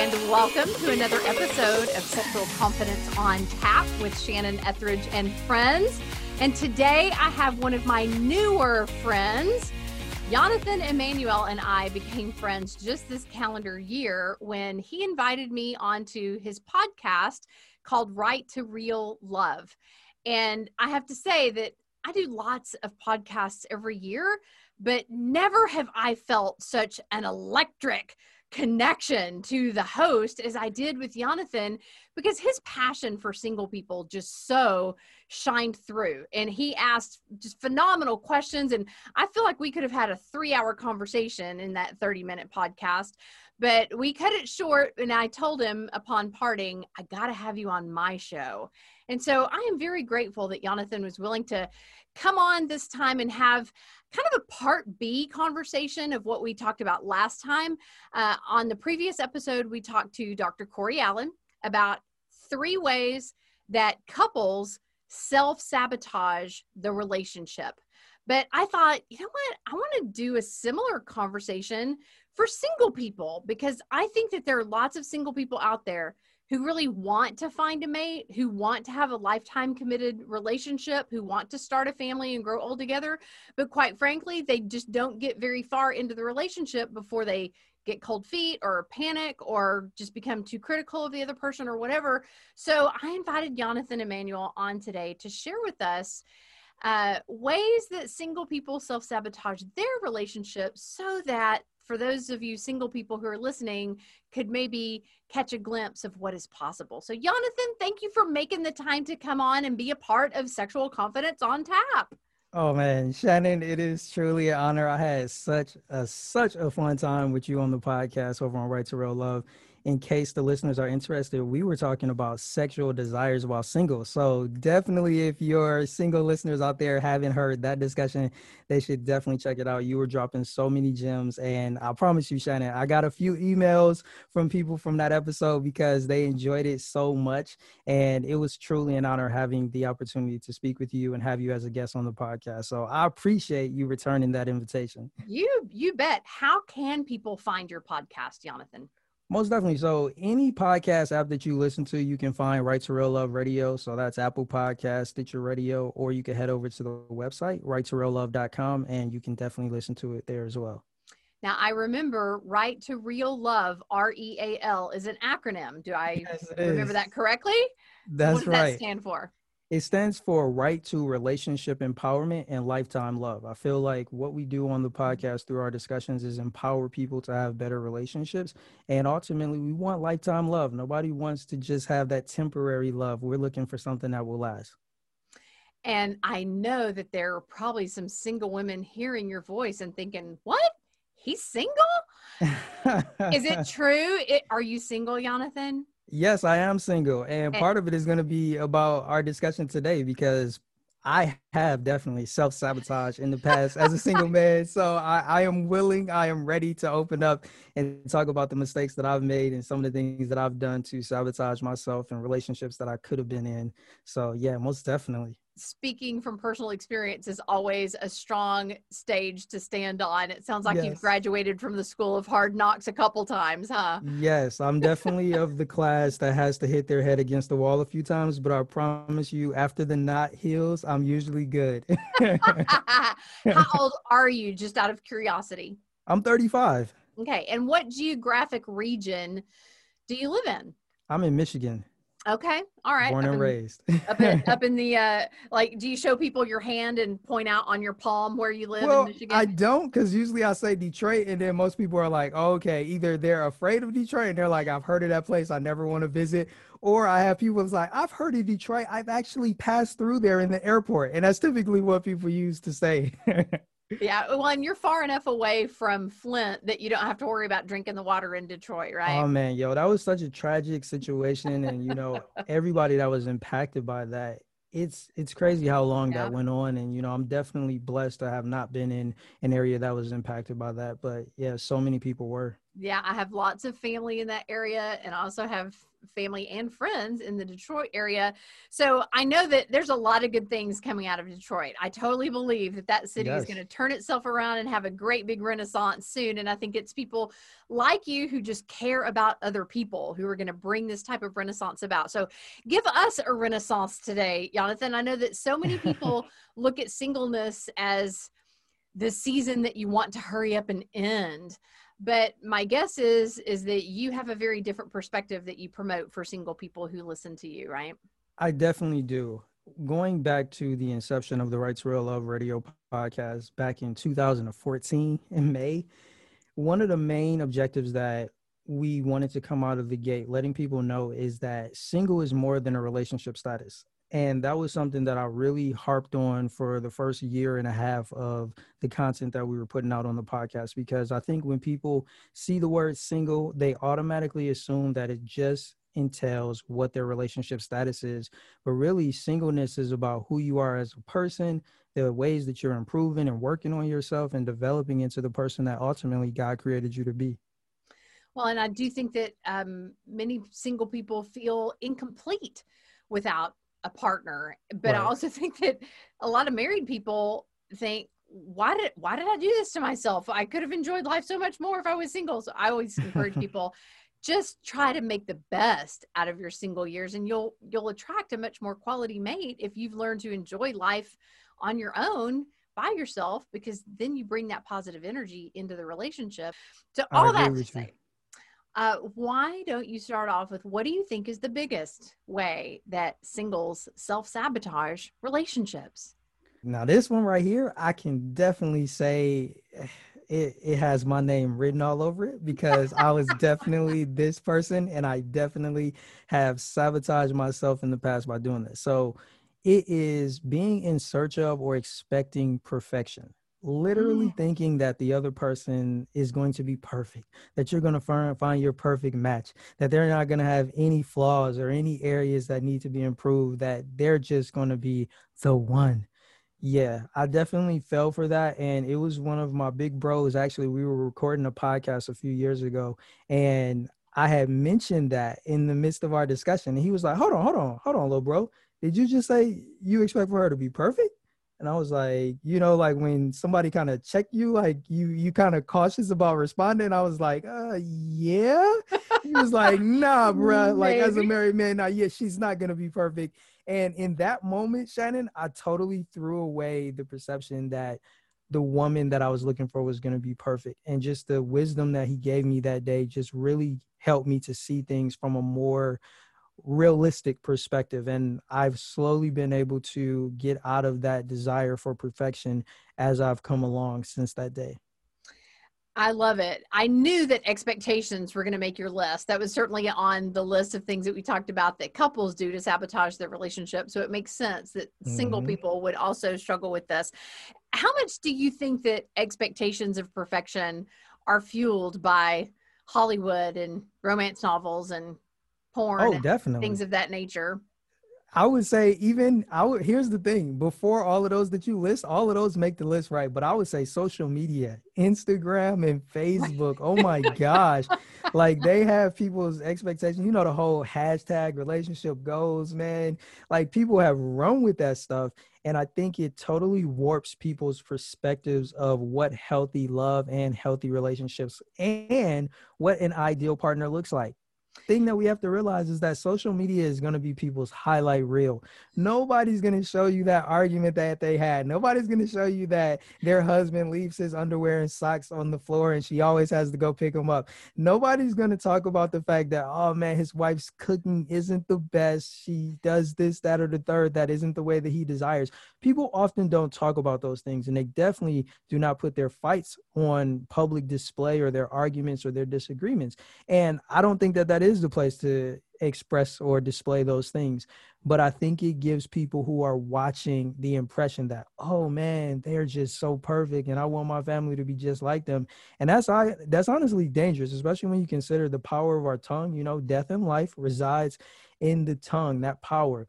and welcome to another episode of Sexual Confidence on Tap with Shannon Ethridge and friends. And today I have one of my newer friends. Jonathan Emmanuel and I became friends just this calendar year when he invited me onto his podcast called Right to Real Love. And I have to say that I do lots of podcasts every year, but never have I felt such an electric connection to the host as I did with Jonathan because his passion for single people just so shined through. And he asked just phenomenal questions. And I feel like we could have had a three hour conversation in that 30 minute podcast, but we cut it short. And I told him upon parting, I got to have you on my show. And so I am very grateful that Jonathan was willing to come on this time and have kind of a part B conversation of what we talked about last time. Uh, on the previous episode, we talked to Dr. Corey Allen about three ways that couples self sabotage the relationship. But I thought, you know what? I want to do a similar conversation for single people because I think that there are lots of single people out there who really want to find a mate, who want to have a lifetime committed relationship, who want to start a family and grow old together. But quite frankly, they just don't get very far into the relationship before they get cold feet or panic or just become too critical of the other person or whatever. So I invited Jonathan Emanuel on today to share with us uh, ways that single people self sabotage their relationships so that for those of you single people who are listening could maybe catch a glimpse of what is possible. So, Jonathan, thank you for making the time to come on and be a part of Sexual Confidence on Tap. Oh man, Shannon, it is truly an honor. I had such a such a fun time with you on the podcast over on Right to Real Love in case the listeners are interested, we were talking about sexual desires while single. So definitely, if your single listeners out there haven't heard that discussion, they should definitely check it out. You were dropping so many gems, and I promise you, Shannon, I got a few emails from people from that episode because they enjoyed it so much, and it was truly an honor having the opportunity to speak with you and have you as a guest on the podcast. So I appreciate you returning that invitation. You you bet. How can people find your podcast, Jonathan? Most definitely. So, any podcast app that you listen to, you can find Right to Real Love Radio. So, that's Apple Podcast, Stitcher Radio, or you can head over to the website, right to real love.com, and you can definitely listen to it there as well. Now, I remember Right to Real Love, R E A L, is an acronym. Do I yes, remember is. that correctly? That's what does right. that stand for? It stands for Right to Relationship Empowerment and Lifetime Love. I feel like what we do on the podcast through our discussions is empower people to have better relationships. And ultimately, we want lifetime love. Nobody wants to just have that temporary love. We're looking for something that will last. And I know that there are probably some single women hearing your voice and thinking, what? He's single? is it true? It, are you single, Jonathan? Yes, I am single. And part of it is going to be about our discussion today because I have definitely self sabotage in the past as a single man. So I, I, am willing, I am ready to open up and talk about the mistakes that I've made and some of the things that I've done to sabotage myself and relationships that I could have been in. So, yeah, most definitely speaking from personal experience is always a strong stage to stand on. It sounds like yes. you've graduated from the school of hard knocks a couple times, huh? Yes, I'm definitely of the class that has to hit their head against the wall a few times, but I promise you, after the knot heals, I'm usually good. How old are you, just out of curiosity? I'm 35. Okay, and what geographic region do you live in? I'm in Michigan. Okay. All right. Born and in, raised. up, in, up in the uh like do you show people your hand and point out on your palm where you live well, in Michigan? I don't because usually I say Detroit and then most people are like, oh, okay, either they're afraid of Detroit and they're like, I've heard of that place, I never want to visit. Or I have people that's like, I've heard of Detroit, I've actually passed through there in the airport. And that's typically what people use to say. yeah well and you're far enough away from flint that you don't have to worry about drinking the water in detroit right oh man yo that was such a tragic situation and you know everybody that was impacted by that it's it's crazy how long yeah. that went on and you know i'm definitely blessed to have not been in an area that was impacted by that but yeah so many people were yeah i have lots of family in that area and i also have family and friends in the Detroit area. So I know that there's a lot of good things coming out of Detroit. I totally believe that that city yes. is going to turn itself around and have a great big renaissance soon. And I think it's people like you who just care about other people who are going to bring this type of renaissance about. So give us a renaissance today, Jonathan. I know that so many people look at singleness as the season that you want to hurry up and end but my guess is is that you have a very different perspective that you promote for single people who listen to you right? I definitely do. Going back to the inception of the rights real love radio podcast back in 2014 in may one of the main objectives that we wanted to come out of the gate letting people know is that single is more than a relationship status and that was something that I really harped on for the first year and a half of the content that we were putting out on the podcast. Because I think when people see the word single, they automatically assume that it just entails what their relationship status is. But really, singleness is about who you are as a person, the ways that you're improving and working on yourself and developing into the person that ultimately God created you to be. Well, and I do think that um, many single people feel incomplete without a partner but right. i also think that a lot of married people think why did why did i do this to myself? I could have enjoyed life so much more if i was single. So i always encourage people just try to make the best out of your single years and you'll you'll attract a much more quality mate if you've learned to enjoy life on your own by yourself because then you bring that positive energy into the relationship. So all that to say uh, why don't you start off with what do you think is the biggest way that singles self sabotage relationships? Now, this one right here, I can definitely say it, it has my name written all over it because I was definitely this person and I definitely have sabotaged myself in the past by doing this. So, it is being in search of or expecting perfection literally mm. thinking that the other person is going to be perfect, that you're going to find, find your perfect match, that they're not going to have any flaws or any areas that need to be improved, that they're just going to be the one. Yeah, I definitely fell for that. And it was one of my big bros. Actually, we were recording a podcast a few years ago, and I had mentioned that in the midst of our discussion. And he was like, Hold on, hold on, hold on, little bro. Did you just say you expect for her to be perfect? And I was like, you know, like when somebody kind of check you, like you you kind of cautious about responding. I was like, uh, yeah. he was like, nah, bro. Like as a married man, now, yeah, she's not gonna be perfect. And in that moment, Shannon, I totally threw away the perception that the woman that I was looking for was gonna be perfect, and just the wisdom that he gave me that day just really helped me to see things from a more realistic perspective and i've slowly been able to get out of that desire for perfection as i've come along since that day I love it. I knew that expectations were going to make your list. That was certainly on the list of things that we talked about that couples do to sabotage their relationship. So it makes sense that mm-hmm. single people would also struggle with this. How much do you think that expectations of perfection are fueled by Hollywood and romance novels and Oh, porn, oh, definitely things of that nature. I would say even I would here's the thing before all of those that you list, all of those make the list right. But I would say social media, Instagram and Facebook. oh my gosh. Like they have people's expectations. You know, the whole hashtag relationship goals, man. Like people have run with that stuff. And I think it totally warps people's perspectives of what healthy love and healthy relationships and what an ideal partner looks like thing that we have to realize is that social media is going to be people's highlight reel. Nobody's going to show you that argument that they had. Nobody's going to show you that their husband leaves his underwear and socks on the floor and she always has to go pick them up. Nobody's going to talk about the fact that, oh man, his wife's cooking isn't the best. She does this, that, or the third that isn't the way that he desires. People often don't talk about those things and they definitely do not put their fights on public display or their arguments or their disagreements. And I don't think that that is the place to express or display those things. But I think it gives people who are watching the impression that, oh man, they're just so perfect and I want my family to be just like them. And that's I that's honestly dangerous, especially when you consider the power of our tongue. You know, death and life resides in the tongue, that power.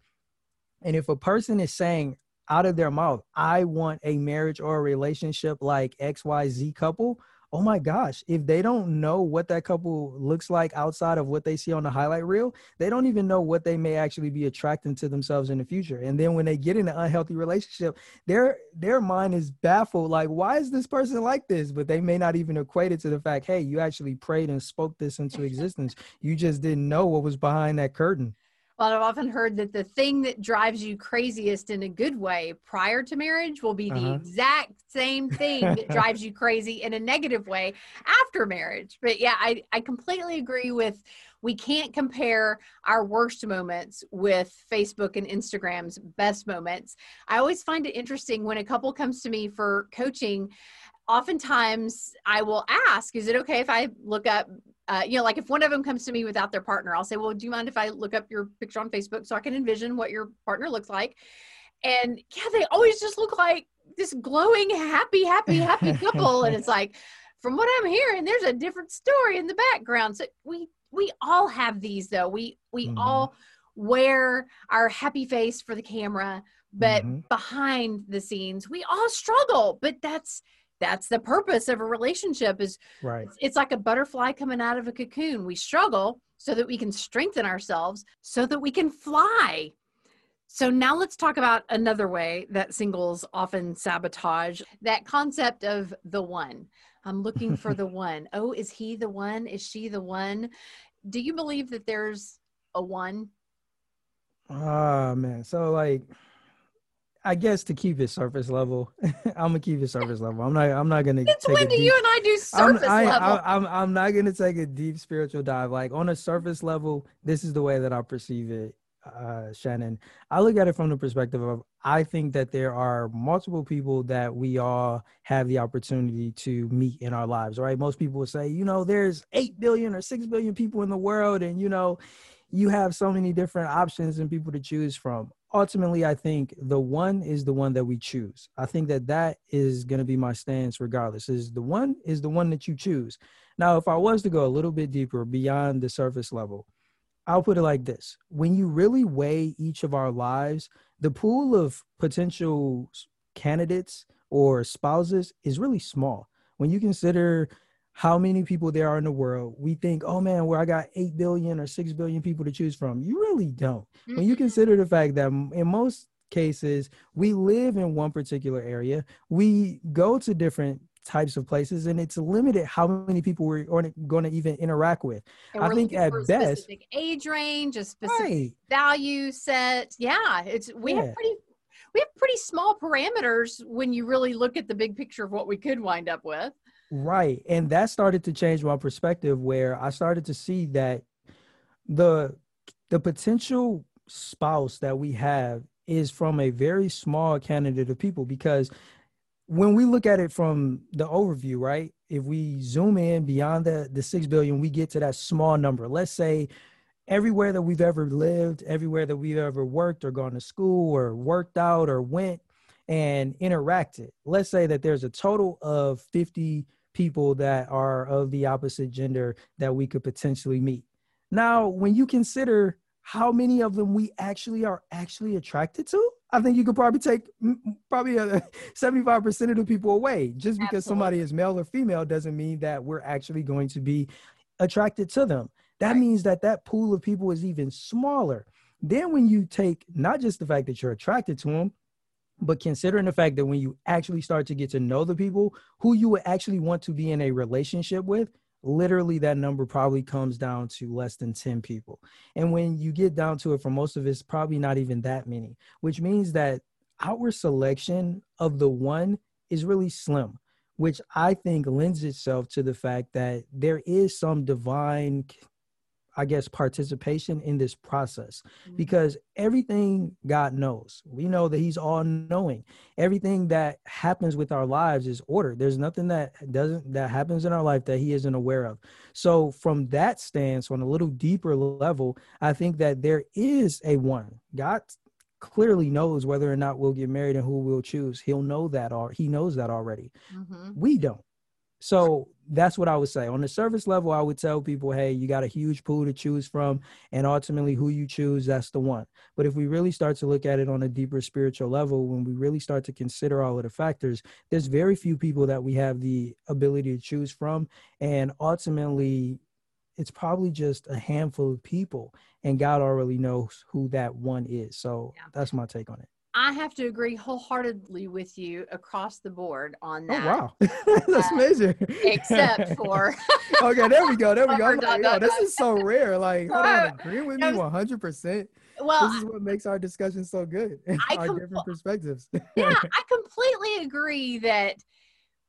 And if a person is saying out of their mouth, I want a marriage or a relationship like XYZ couple, oh my gosh, if they don't know what that couple looks like outside of what they see on the highlight reel, they don't even know what they may actually be attracting to themselves in the future. And then when they get in an unhealthy relationship, their their mind is baffled, like, why is this person like this? But they may not even equate it to the fact, hey, you actually prayed and spoke this into existence. You just didn't know what was behind that curtain. Well, I've often heard that the thing that drives you craziest in a good way prior to marriage will be the uh-huh. exact same thing that drives you crazy in a negative way after marriage. But yeah, I, I completely agree with we can't compare our worst moments with Facebook and Instagram's best moments. I always find it interesting when a couple comes to me for coaching oftentimes I will ask, is it okay if I look up uh, you know, like if one of them comes to me without their partner, I'll say, well, do you mind if I look up your picture on Facebook so I can envision what your partner looks like? And yeah, they always just look like this glowing, happy, happy, happy couple. and it's like, from what I'm hearing, there's a different story in the background. So we we all have these though. We we mm-hmm. all wear our happy face for the camera, but mm-hmm. behind the scenes, we all struggle. But that's that's the purpose of a relationship is right. it's like a butterfly coming out of a cocoon. We struggle so that we can strengthen ourselves so that we can fly. So now let's talk about another way that singles often sabotage that concept of the one. I'm looking for the one. Oh is he the one? Is she the one? Do you believe that there's a one? Oh man. So like I guess to keep it surface level, I'm gonna keep it surface level. I'm not. I'm not gonna. Since when do deep, you and I do surface I'm, I, level? I, I'm. I'm not gonna take a deep spiritual dive. Like on a surface level, this is the way that I perceive it, uh, Shannon. I look at it from the perspective of I think that there are multiple people that we all have the opportunity to meet in our lives. Right? Most people will say, you know, there's eight billion or six billion people in the world, and you know, you have so many different options and people to choose from. Ultimately i think the one is the one that we choose. I think that that is going to be my stance regardless is the one is the one that you choose. Now if i was to go a little bit deeper beyond the surface level i'll put it like this. When you really weigh each of our lives the pool of potential candidates or spouses is really small. When you consider how many people there are in the world, we think, oh man, where I got 8 billion or 6 billion people to choose from. You really don't. Mm-hmm. When you mm-hmm. consider the fact that in most cases, we live in one particular area, we go to different types of places and it's limited how many people we're going to even interact with i think at best age range a specific right. value set yeah it's we yeah. have pretty we have pretty small parameters when you really look at the big picture of what we could wind up with Right. And that started to change my perspective where I started to see that the the potential spouse that we have is from a very small candidate of people because when we look at it from the overview, right? If we zoom in beyond the the 6 billion, we get to that small number. Let's say everywhere that we've ever lived, everywhere that we've ever worked or gone to school or worked out or went and interacted. Let's say that there's a total of 50 people that are of the opposite gender that we could potentially meet. Now, when you consider how many of them we actually are actually attracted to, I think you could probably take probably uh, 75% of the people away. Just because Absolutely. somebody is male or female doesn't mean that we're actually going to be attracted to them. That right. means that that pool of people is even smaller. Then when you take not just the fact that you're attracted to them, but considering the fact that when you actually start to get to know the people who you would actually want to be in a relationship with, literally that number probably comes down to less than 10 people. And when you get down to it, for most of it's probably not even that many, which means that our selection of the one is really slim, which I think lends itself to the fact that there is some divine I guess, participation in this process mm-hmm. because everything God knows. We know that He's all knowing. Everything that happens with our lives is ordered. There's nothing that doesn't that happens in our life that He isn't aware of. So, from that stance, on a little deeper level, I think that there is a one. God clearly knows whether or not we'll get married and who we'll choose. He'll know that or he knows that already. Mm-hmm. We don't So that's what I would say. On the surface level, I would tell people, hey, you got a huge pool to choose from, and ultimately, who you choose, that's the one. But if we really start to look at it on a deeper spiritual level, when we really start to consider all of the factors, there's very few people that we have the ability to choose from. And ultimately, it's probably just a handful of people, and God already knows who that one is. So yeah. that's my take on it. I have to agree wholeheartedly with you across the board on that. Oh wow, that's uh, amazing. Except for okay, there we go, there we go. Like, yo, this is so rare. Like, hold on, agree with me one hundred percent. Well, this is what makes our discussion so good. I our com- different perspectives. yeah, I completely agree that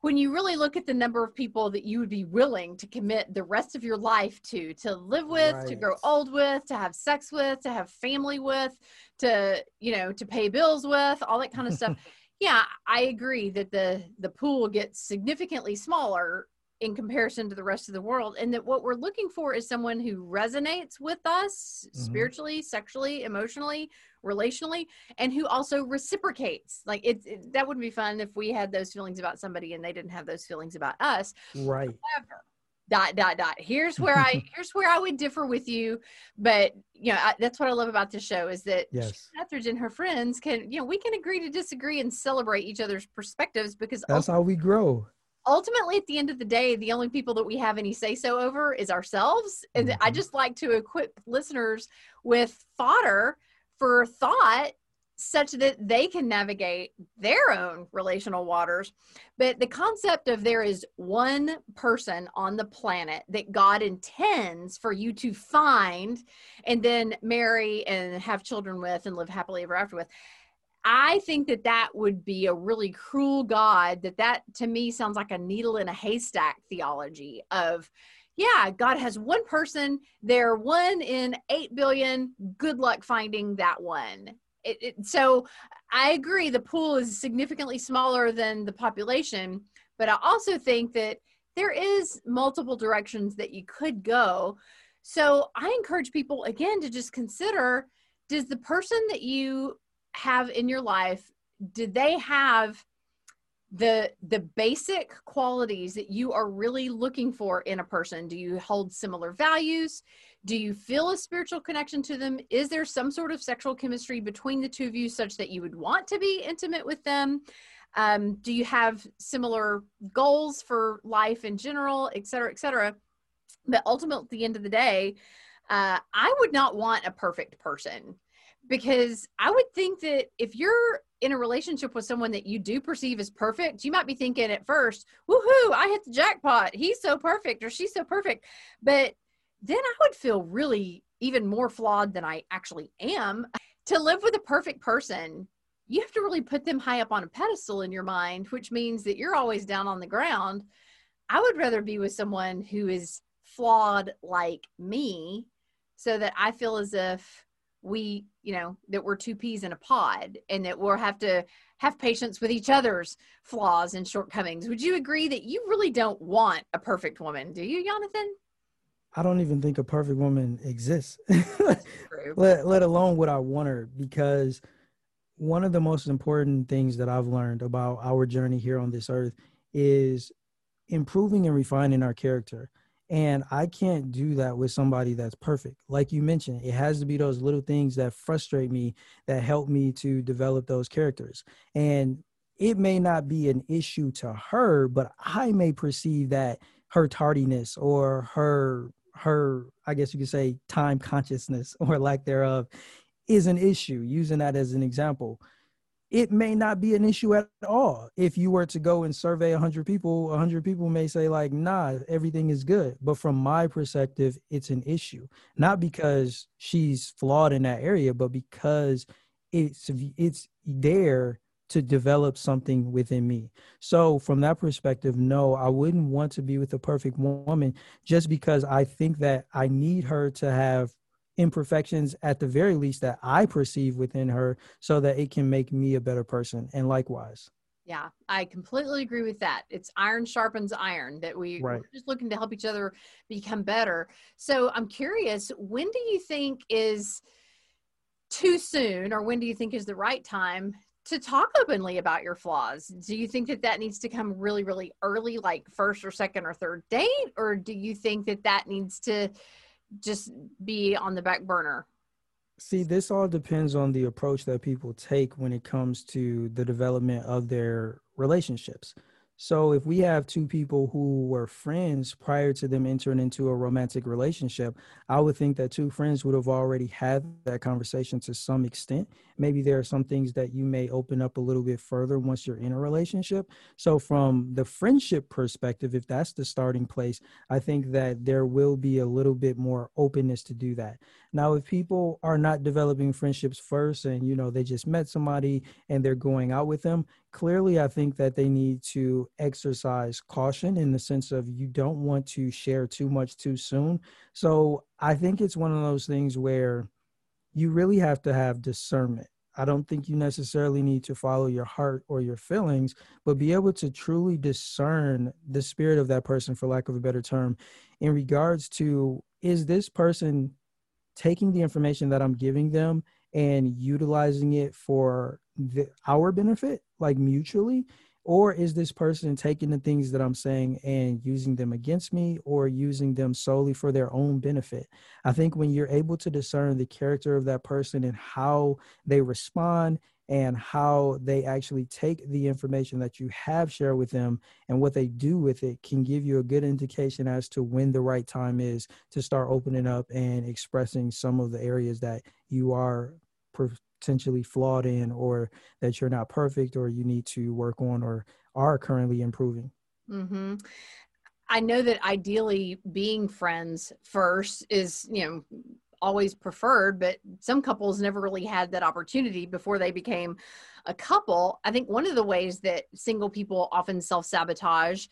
when you really look at the number of people that you would be willing to commit the rest of your life to to live with right. to grow old with to have sex with to have family with to you know to pay bills with all that kind of stuff yeah i agree that the the pool gets significantly smaller in comparison to the rest of the world and that what we're looking for is someone who resonates with us mm-hmm. spiritually sexually emotionally relationally and who also reciprocates like it, it, that would be fun if we had those feelings about somebody and they didn't have those feelings about us right However, dot dot dot here's where i here's where i would differ with you but you know I, that's what i love about this show is that yes. Ethridge and her friends can you know we can agree to disagree and celebrate each other's perspectives because that's how we grow ultimately at the end of the day the only people that we have any say so over is ourselves and mm-hmm. i just like to equip listeners with fodder for thought such that they can navigate their own relational waters. But the concept of there is one person on the planet that God intends for you to find and then marry and have children with and live happily ever after with. I think that that would be a really cruel God. That that to me sounds like a needle in a haystack theology of yeah, God has one person. They're one in eight billion. Good luck finding that one. It, it, so I agree, the pool is significantly smaller than the population, but I also think that there is multiple directions that you could go. So I encourage people again to just consider does the person that you have in your life did they have the the basic qualities that you are really looking for in a person? Do you hold similar values? Do you feel a spiritual connection to them? Is there some sort of sexual chemistry between the two of you such that you would want to be intimate with them? Um, do you have similar goals for life in general et cetera et cetera? But ultimately at the end of the day uh, i would not want a perfect person because I would think that if you're in a relationship with someone that you do perceive as perfect, you might be thinking at first, woohoo, I hit the jackpot. He's so perfect or she's so perfect. But then I would feel really even more flawed than I actually am. To live with a perfect person, you have to really put them high up on a pedestal in your mind, which means that you're always down on the ground. I would rather be with someone who is flawed like me so that I feel as if we you know that we're two peas in a pod and that we'll have to have patience with each other's flaws and shortcomings. Would you agree that you really don't want a perfect woman? Do you jonathan? I don't even think a perfect woman exists. Let, let alone what i want her because one of the most important things that i've learned about our journey here on this earth is improving and refining our character and I can't do that with somebody that's perfect. Like you mentioned, it has to be those little things that frustrate me that help me to develop those characters. And it may not be an issue to her, but I may perceive that her tardiness or her her I guess you could say time consciousness or lack thereof is an issue using that as an example it may not be an issue at all. If you were to go and survey 100 people, 100 people may say, like, nah, everything is good. But from my perspective, it's an issue. Not because she's flawed in that area, but because it's it's there to develop something within me. So from that perspective, no, I wouldn't want to be with a perfect woman just because I think that I need her to have imperfections at the very least that I perceive within her so that it can make me a better person and likewise. Yeah, I completely agree with that. It's iron sharpens iron that we, right. we're just looking to help each other become better. So I'm curious, when do you think is too soon or when do you think is the right time to talk openly about your flaws? Do you think that that needs to come really, really early, like first or second or third date? Or do you think that that needs to just be on the back burner? See, this all depends on the approach that people take when it comes to the development of their relationships. So if we have two people who were friends prior to them entering into a romantic relationship, I would think that two friends would have already had that conversation to some extent. Maybe there are some things that you may open up a little bit further once you're in a relationship. So from the friendship perspective, if that's the starting place, I think that there will be a little bit more openness to do that. Now, if people are not developing friendships first and you know they just met somebody and they're going out with them, clearly I think that they need to exercise caution in the sense of you don't want to share too much too soon. So I think it's one of those things where you really have to have discernment. I don't think you necessarily need to follow your heart or your feelings, but be able to truly discern the spirit of that person, for lack of a better term, in regards to is this person taking the information that I'm giving them and utilizing it for the, our benefit, like mutually? Or is this person taking the things that I'm saying and using them against me or using them solely for their own benefit? I think when you're able to discern the character of that person and how they respond and how they actually take the information that you have shared with them and what they do with it can give you a good indication as to when the right time is to start opening up and expressing some of the areas that you are potentially flawed in or that you're not perfect or you need to work on or are currently improving. Mm-hmm. I know that ideally being friends first is, you know, always preferred, but some couples never really had that opportunity before they became a couple. I think one of the ways that single people often self sabotage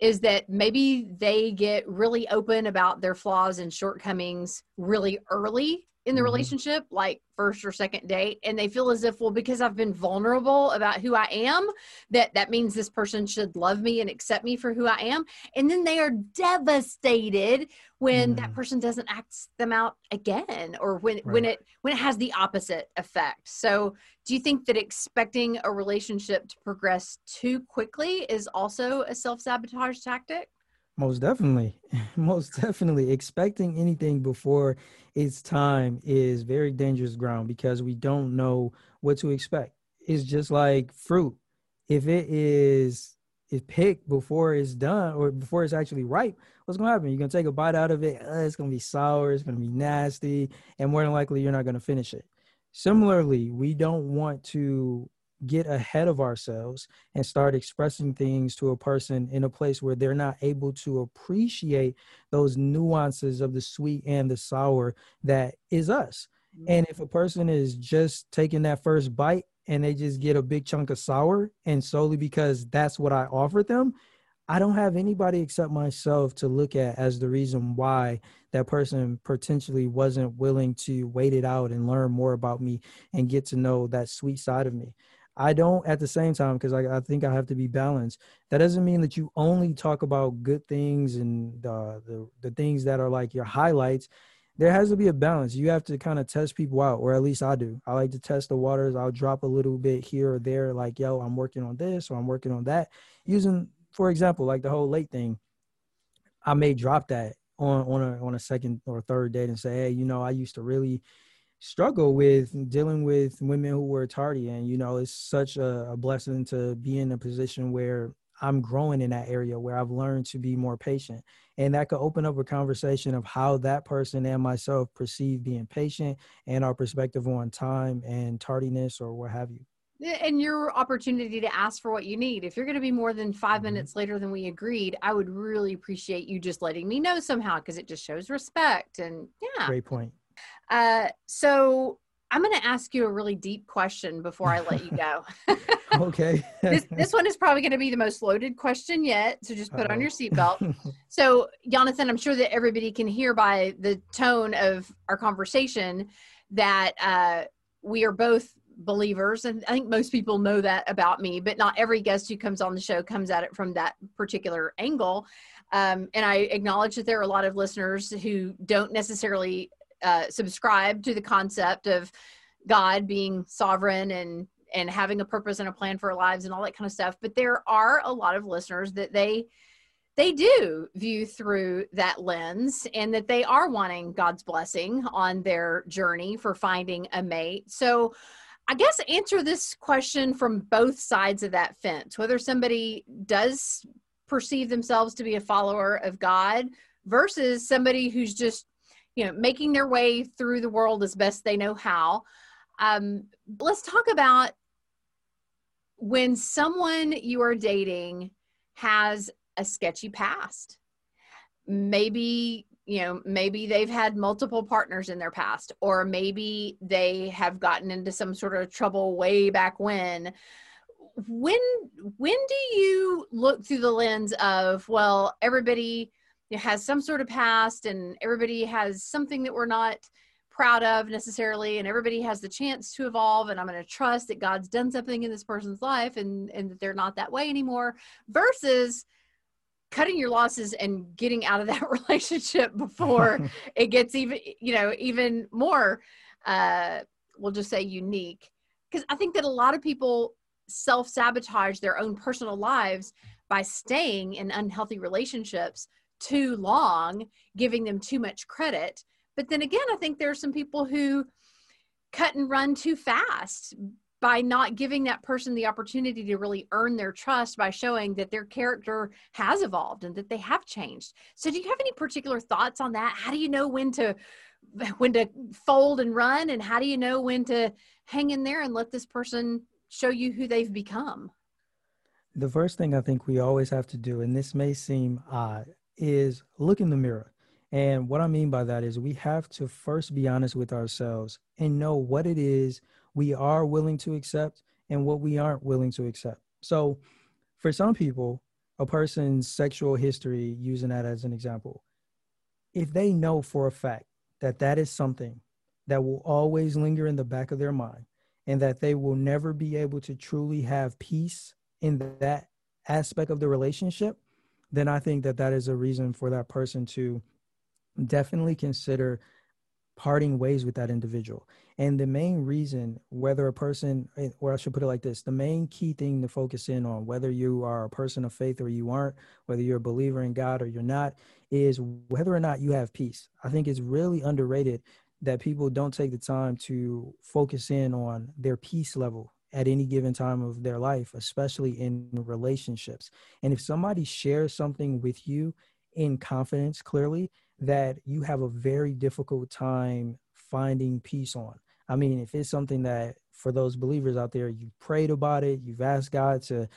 is that maybe they get really open about their flaws and shortcomings really early in the mm-hmm. relationship, like first or second date, and they feel as if, well, because I've been vulnerable about who I am, that that means this person should love me and accept me for who I am. And then they are devastated when mm. that person doesn't act them out again, or when right. when it when it has the opposite effect. So, do you think that expecting a relationship to progress too quickly is also a self sabotage tactic? Most definitely. Most definitely. Expecting anything before it's time is very dangerous ground because we don't know what to expect. It's just like fruit. If it is is picked before it's done or before it's actually ripe, what's gonna happen? You're gonna take a bite out of it, uh, it's gonna be sour, it's gonna be nasty, and more than likely you're not gonna finish it. Similarly, we don't want to get ahead of ourselves and start expressing things to a person in a place where they're not able to appreciate those nuances of the sweet and the sour that is us. And if a mm-hmm. person is just taking that first bite and they just get a big chunk of sour and solely because that's what I offered them, I don't have anybody except myself to look at as the reason why that person potentially wasn't willing to wait it out and learn more about me and get to know that sweet side of me. I don't at the same time because I, I think I have to be balanced. That doesn't mean that you only talk about good things and the, the the things that are like your highlights. There has to be a balance. You have to kind of test people out, or at least I do. I like to test the waters. I'll drop a little bit here or there, like yo, I'm working on this or I'm working on that. Using, for example, like the whole late thing. I may drop that on on a on a second or third date and say, hey, you know, I used to really struggle with dealing with women who were tardy and you know it's such a, a, blessing to be in a position where i'm growing in that area where i've learned to be more patient and that could open up a conversation of how that person and myself perceive being patient and our perspective on time and tardiness or what have you and your opportunity to ask for what you need. If you're going to be more than 5 mm-hmm. minutes later than we agreed, I would really appreciate you just letting me know somehow because it just shows respect. And yeah, great point. Uh, so I'm going to ask you a really deep question before I let you go. okay. this, this one is probably going to be the most loaded question yet. So just put Uh-oh. on your seatbelt. so, Jonathan, I'm sure that everybody can hear by the tone of our conversation that uh, we are both believers. And I think most people know that about me, but not every guest who comes on the show comes at it from that particular angle. Um, and I acknowledge that there are a lot of listeners who don't necessarily uh, subscribe to the concept of God being sovereign and and having a purpose and a plan for our lives and all that kind of stuff but there are a lot of listeners that they they do view through that lens and that they are wanting God's blessing on their journey for finding a mate. So, I guess answer this question from both sides of that fence whether somebody does perceive themselves to be a follower of God versus somebody who's just, you know, making their way through the world as best they know how. Um, let's talk about when someone you are dating has a sketchy past. Maybe, you know, maybe they've had multiple partners in their past, or maybe they have gotten into some sort of trouble way back when. When when do you look through the lens of, well, everybody has some sort of past and everybody has something that we're not proud of necessarily and everybody has the chance to evolve and i'm going to trust that god's done something in this person's life and and that they're not that way anymore versus cutting your losses and getting out of that relationship before it gets even you know even more uh we'll just say unique. Because i think that a lot of people self-sabotage their own personal lives by staying in unhealthy relationships too long giving them too much credit but then again i think there are some people who cut and run too fast by not giving that person the opportunity to really earn their trust by showing that their character has evolved and that they have changed. So do you have any particular thoughts on that? How do you know when to when to fold and run and how do you know when to hang in there and let this person show you who they've become? The first thing I think we always have to do and this may seem odd is look in the mirror. And what I mean by that is we have to first be honest with ourselves and know what it is we are willing to accept and what we aren't willing to accept. So, for some people, a person's sexual history, using that as an example, if they know for a fact that that is something that will always linger in the back of their mind and that they will never be able to truly have peace in that aspect of the relationship, then I think that that is a reason for that person to definitely consider parting ways with that individual. And the main reason, whether a person, eh, or I should put it like this, the main key thing to focus in on, whether you are a person of faith or you aren't, whether you're a believer in God or you're not, is whether or not you have peace. I think it's really underrated that people don't take the time to focus in on their peace level at any given time of their life, especially in relationships. And if somebody shares something with you in confidence, clearly, that you have a very difficult time finding peace on. I mean, if it's something that for those believers out there, you prayed about it, you've asked God to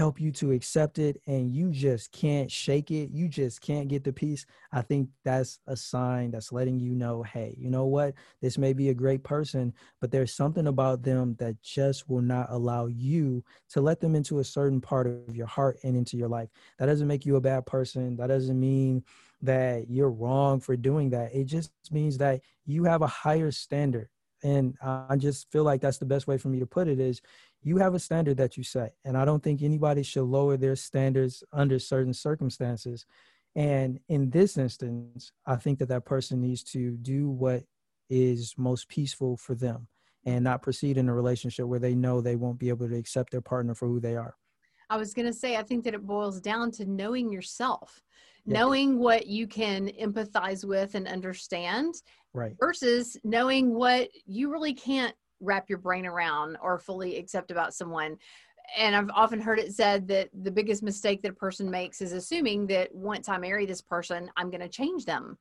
help you to accept it and you just can't shake it you just can't get the peace i think that's a sign that's letting you know hey you know what? This may be a great person but there's something about them that just will not allow you to let them into a certain part of your heart and into your life. That doesn't make you a bad person that doesn't mean that you're wrong for doing that it just means that you have a higher standard and i just feel like that's the best way for me to put it is you have a standard that you set and i don't think anybody should lower their standards under certain circumstances. And in this instance i think that that person needs to do what is most peaceful for them and not proceed in a relationship where they know they won't be able to accept their partner for who they are i was going to say i think that it boils down to knowing yourself yeah. knowing what you can empathize with and understand right versus knowing what you really can't wrap your brain around or fully accept about someone and I've often heard it said that the biggest mistake that a person makes is assuming that once I marry this person, I'm going to change them.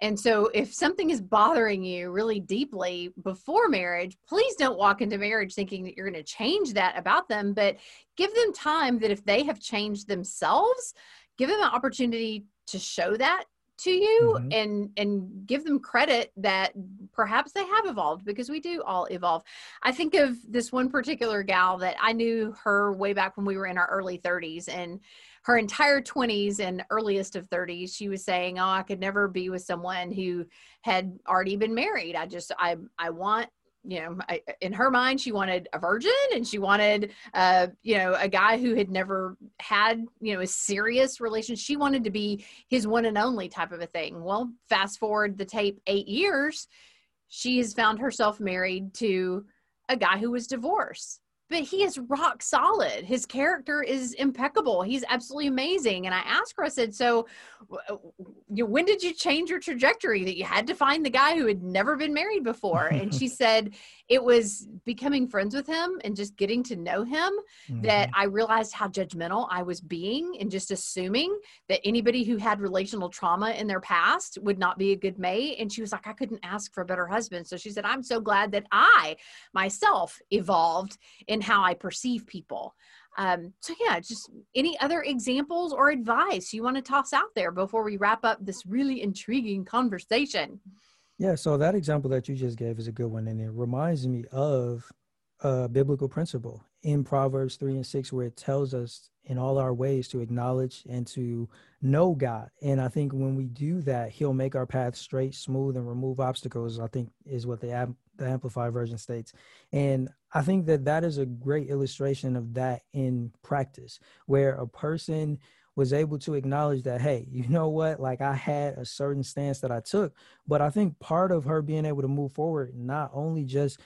And so, if something is bothering you really deeply before marriage, please don't walk into marriage thinking that you're going to change that about them, but give them time that if they have changed themselves, give them an opportunity to show that to you mm-hmm. and and give them credit that perhaps they have evolved because we do all evolve i think of this one particular gal that i knew her way back when we were in our early 30s and her entire 20s and earliest of 30s she was saying oh i could never be with someone who had already been married i just i i want you know, I, in her mind, she wanted a virgin and she wanted, uh, you know, a guy who had never had, you know, a serious relationship. She wanted to be his one and only type of a thing. Well, fast forward the tape eight years, she has found herself married to a guy who was divorced. But he is rock solid. His character is impeccable. He's absolutely amazing. And I asked her, I said, So when did you change your trajectory that you had to find the guy who had never been married before? and she said, It was becoming friends with him and just getting to know him mm-hmm. that I realized how judgmental I was being and just assuming that anybody who had relational trauma in their past would not be a good mate. And she was like, I couldn't ask for a better husband. So she said, I'm so glad that I myself evolved in how I perceive people. Um, so yeah, just any other examples or advice you want to toss out there before we wrap up this really intriguing conversation? Yeah, so that example that you just gave is a good one, and it reminds me of a biblical principle in Proverbs 3 and 6, where it tells us in all our ways to acknowledge and to know God. And I think when we do that, He'll make our path straight, smooth, and remove obstacles, I think is what the the amplified version states and i think that that is a great illustration of that in practice where a person was able to acknowledge that hey you know what like i had a certain stance that i took but i think part of her being able to move forward not only just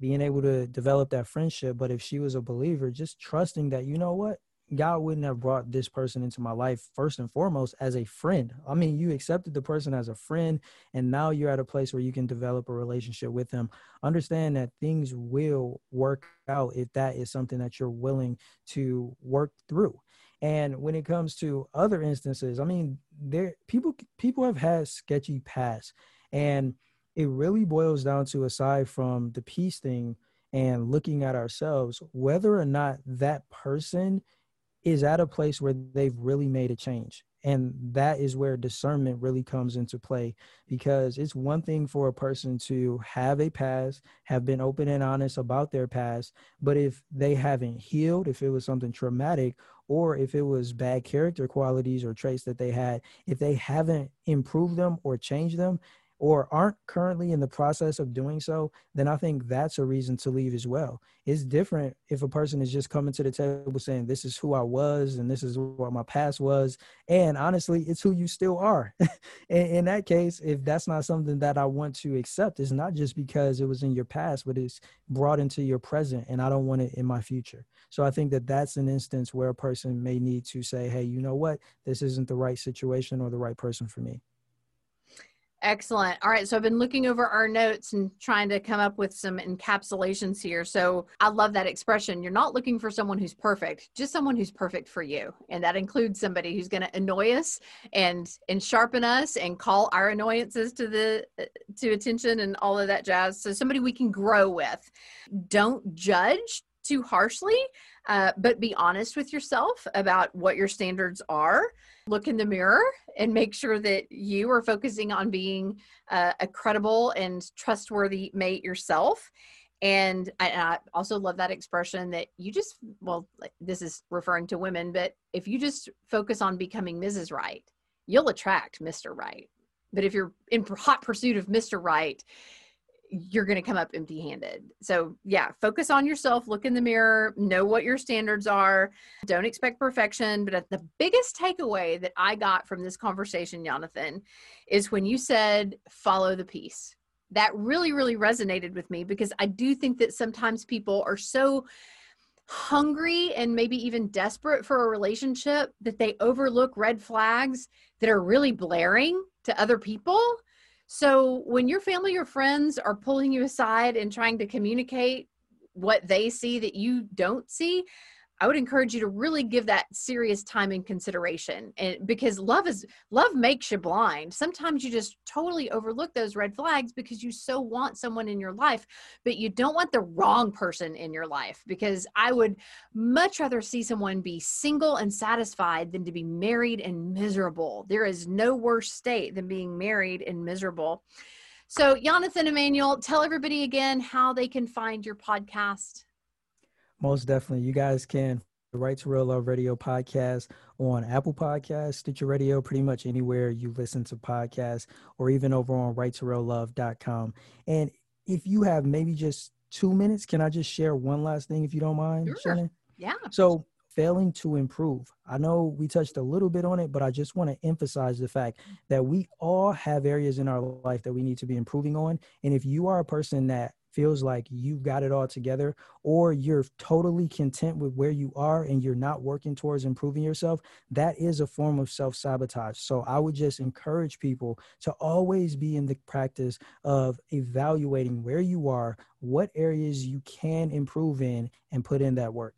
being able to develop that friendship but if she was a believer just trusting that you know what God wouldn't have brought this person into my life first and foremost as a friend. I mean, you accepted the person as a friend, and now you're at a place where you can develop a relationship with them. Understand that things will work out if that is something that you're willing to work through. And when it comes to other instances, I mean, there people people have had sketchy pasts, and it really boils down to aside from the peace thing and looking at ourselves, whether or not that person is at a place where they've really made a change. And that is where discernment really comes into play because it's one thing for a person to have a past, have been open and honest about their past, but if they haven't healed, if it was something traumatic, or if it was bad character qualities or traits that they had, if they haven't improved them or changed them, or aren't currently in the process of doing so, then I think that's a reason to leave as well. It's different if a person is just coming to the table saying, This is who I was and this is what my past was. And honestly, it's who you still are. in, that case, if that's not something that I want to accept, it's not just because it was in your past, but it's brought into your present and I don't want it in my future. So I think that that's an instance where a person may need to say, Hey, you know what? This isn't the right situation or the right person for me. Excellent. All right. So I've been looking over our notes and trying to come up with some encapsulations here. So I love that expression. You're not looking for someone who's perfect, just someone who's perfect for you. And that includes somebody who's going to annoy us and and sharpen us and call our annoyances to the to attention and all of that jazz. So somebody we can grow with. Don't judge too harshly, uh, but be honest with yourself about what your standards are. Look in the mirror and make sure that you are focusing on being uh, a credible and trustworthy mate yourself. And I, and I, also love that expression that you just, well, this is referring to women, but if you just focus on becoming Mrs. Right, you'll attract Mr. Right. But if you're in hot pursuit of Mr. Right, you're going to come up empty handed. So, yeah, focus on yourself, look in the mirror, know what your standards are. Don't expect perfection. But the biggest takeaway that I got from this conversation, Jonathan, is when you said, follow the peace. That really, really resonated with me because I do think that sometimes people are so hungry and maybe even desperate for a relationship that they overlook red flags that are really blaring to other people so when your family or friends are pulling you aside and trying to communicate what they see that you don't see, I would encourage you to really give that serious time and consideration. And because love is love makes you blind. Sometimes you just totally overlook those red flags because you so want someone in your life, but you don't want the wrong person in your life. Because I would much rather see someone be single and satisfied than to be married and miserable. There is no worse state than being married and miserable. So, Jonathan Emanuel, tell everybody again how they can find your podcast. Most definitely. You guys can the Right to Real Love Radio podcast on Apple Podcasts, Stitcher Radio, pretty much anywhere you listen to podcasts, or even over on right to real righttoreallove.com. And if you have maybe just two minutes, can I just share one last thing if you don't mind, sure. Shannon? Yeah. So failing to improve. I know we touched a little bit on it, but I just want to emphasize the fact that we all have areas in our life that we need to be improving on. And if you are a person that feels like you've got it all together or you're totally content with where you are and you're not working towards improving yourself, that is a form of self sabotage. So I would just encourage people to always be in the practice of evaluating where you are, what areas you can improve in, and put in that work.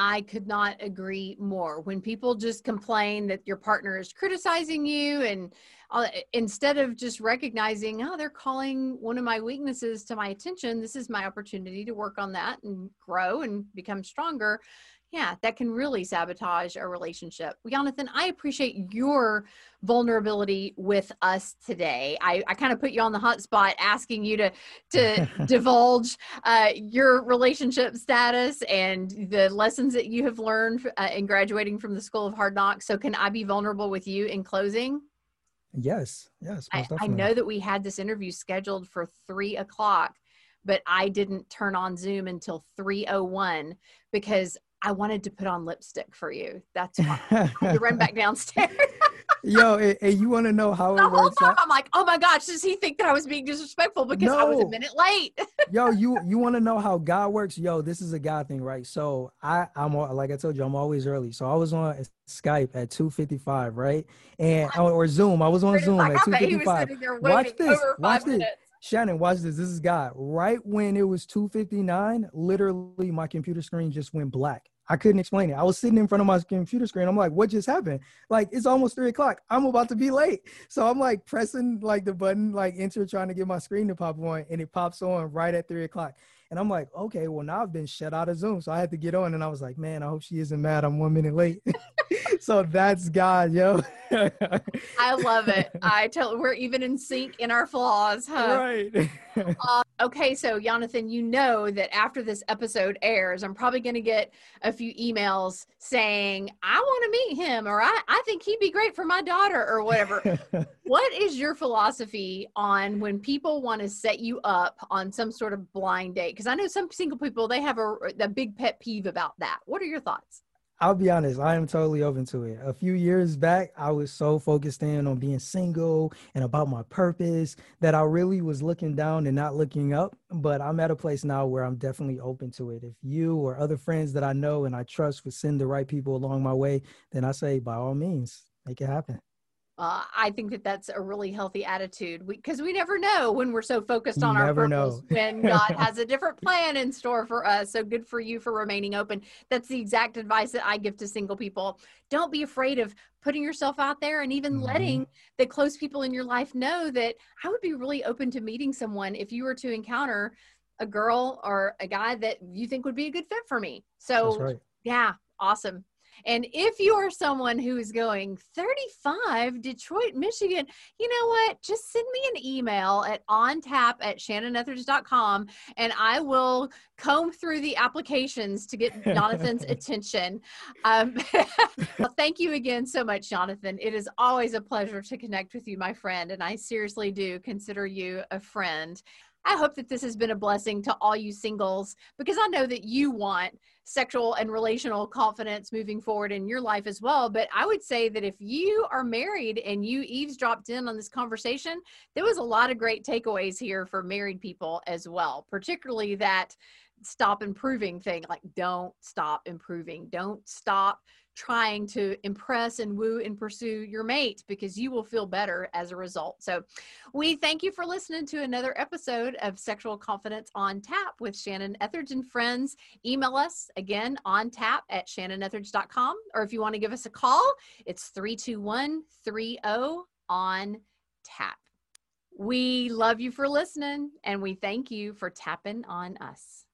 I could not agree more. When people just complain that your partner is criticizing you, and uh, instead of just recognizing, oh, they're calling one of my weaknesses to my attention, this is my opportunity to work on that and grow and become stronger yeah, that can really sabotage a relationship. Jonathan, I appreciate your vulnerability with us today. I, I kind of put you on the hot spot asking you to to divulge uh, your relationship status and the lessons that you have learned uh, in graduating from the School of Hard Knocks. So, can I be vulnerable with you in closing? Yes, yes. I, I know that we had this interview scheduled for three o'clock but I didn't turn on Zoom until 301 because I wanted to put on lipstick for you. That's why I run back downstairs. Yo, and, and you want to know how the it works? Time, I'm like, oh my gosh, does he think that I was being disrespectful because no. I was a minute late? Yo, you you want to know how God works? Yo, this is a God thing, right? So I I'm like I told you, I'm always early. So I was on Skype at 2:55, right? And or Zoom. I was on Zoom at 2:55. Watch this. Watch this. Shannon, watch this. This is God. Right when it was 259, literally my computer screen just went black. I couldn't explain it. I was sitting in front of my computer screen. I'm like, what just happened? Like, it's almost three o'clock. I'm about to be late. So I'm like pressing like the button, like enter, trying to get my screen to pop on, and it pops on right at three o'clock. And I'm like, okay, well now I've been shut out of Zoom, so I had to get on. And I was like, man, I hope she isn't mad. I'm one minute late. so that's God, yo. I love it. I tell we're even in sync in our flaws, huh? Right. uh, okay, so Jonathan, you know that after this episode airs, I'm probably going to get a few emails saying I want to meet him, or I I think he'd be great for my daughter, or whatever. what is your philosophy on when people want to set you up on some sort of blind date? Because I know some single people they have a, a big pet peeve about that. What are your thoughts? I'll be honest, I am totally open to it. A few years back, I was so focused in on being single and about my purpose that I really was looking down and not looking up. But I'm at a place now where I'm definitely open to it. If you or other friends that I know and I trust would send the right people along my way, then I say, by all means, make it happen uh, I think that that's a really healthy attitude because we, we, never know when we're so focused on our purpose when God has a different plan in store for us. So good for you for remaining open. That's the exact advice that I give to single people. Don't be afraid of putting yourself out there and even mm-hmm. letting the close people in your life know that I would be really open to meeting someone if you were to encounter a girl or a guy that you think would be a good fit for me. So, right. yeah, awesome. And if you are someone who is going 35 Detroit, Michigan, you know what? Just send me an email at ontap at shannonethridge.com and I will comb through the applications to get Jonathan's attention. Um, well, thank you again so much, Jonathan. It is always a pleasure to connect with you, my friend. And I seriously do consider you a friend. I hope that this has been a blessing to all you singles because I know that you want sexual and relational confidence moving forward in your life as well. But I would say that if you are married and you eavesdropped in on this conversation, there was a lot of great takeaways here for married people as well, particularly that stop improving thing like don't stop improving don't stop trying to impress and woo and pursue your mate because you will feel better as a result. So, we thank you for listening to another episode of Sexual Confidence on Tap with Shannon Ethridge and friends. Email us again on tap at shannonethridge.com, or if you want to give us a call, it's 321 30 on tap. We love you for listening and we thank you for tapping on us.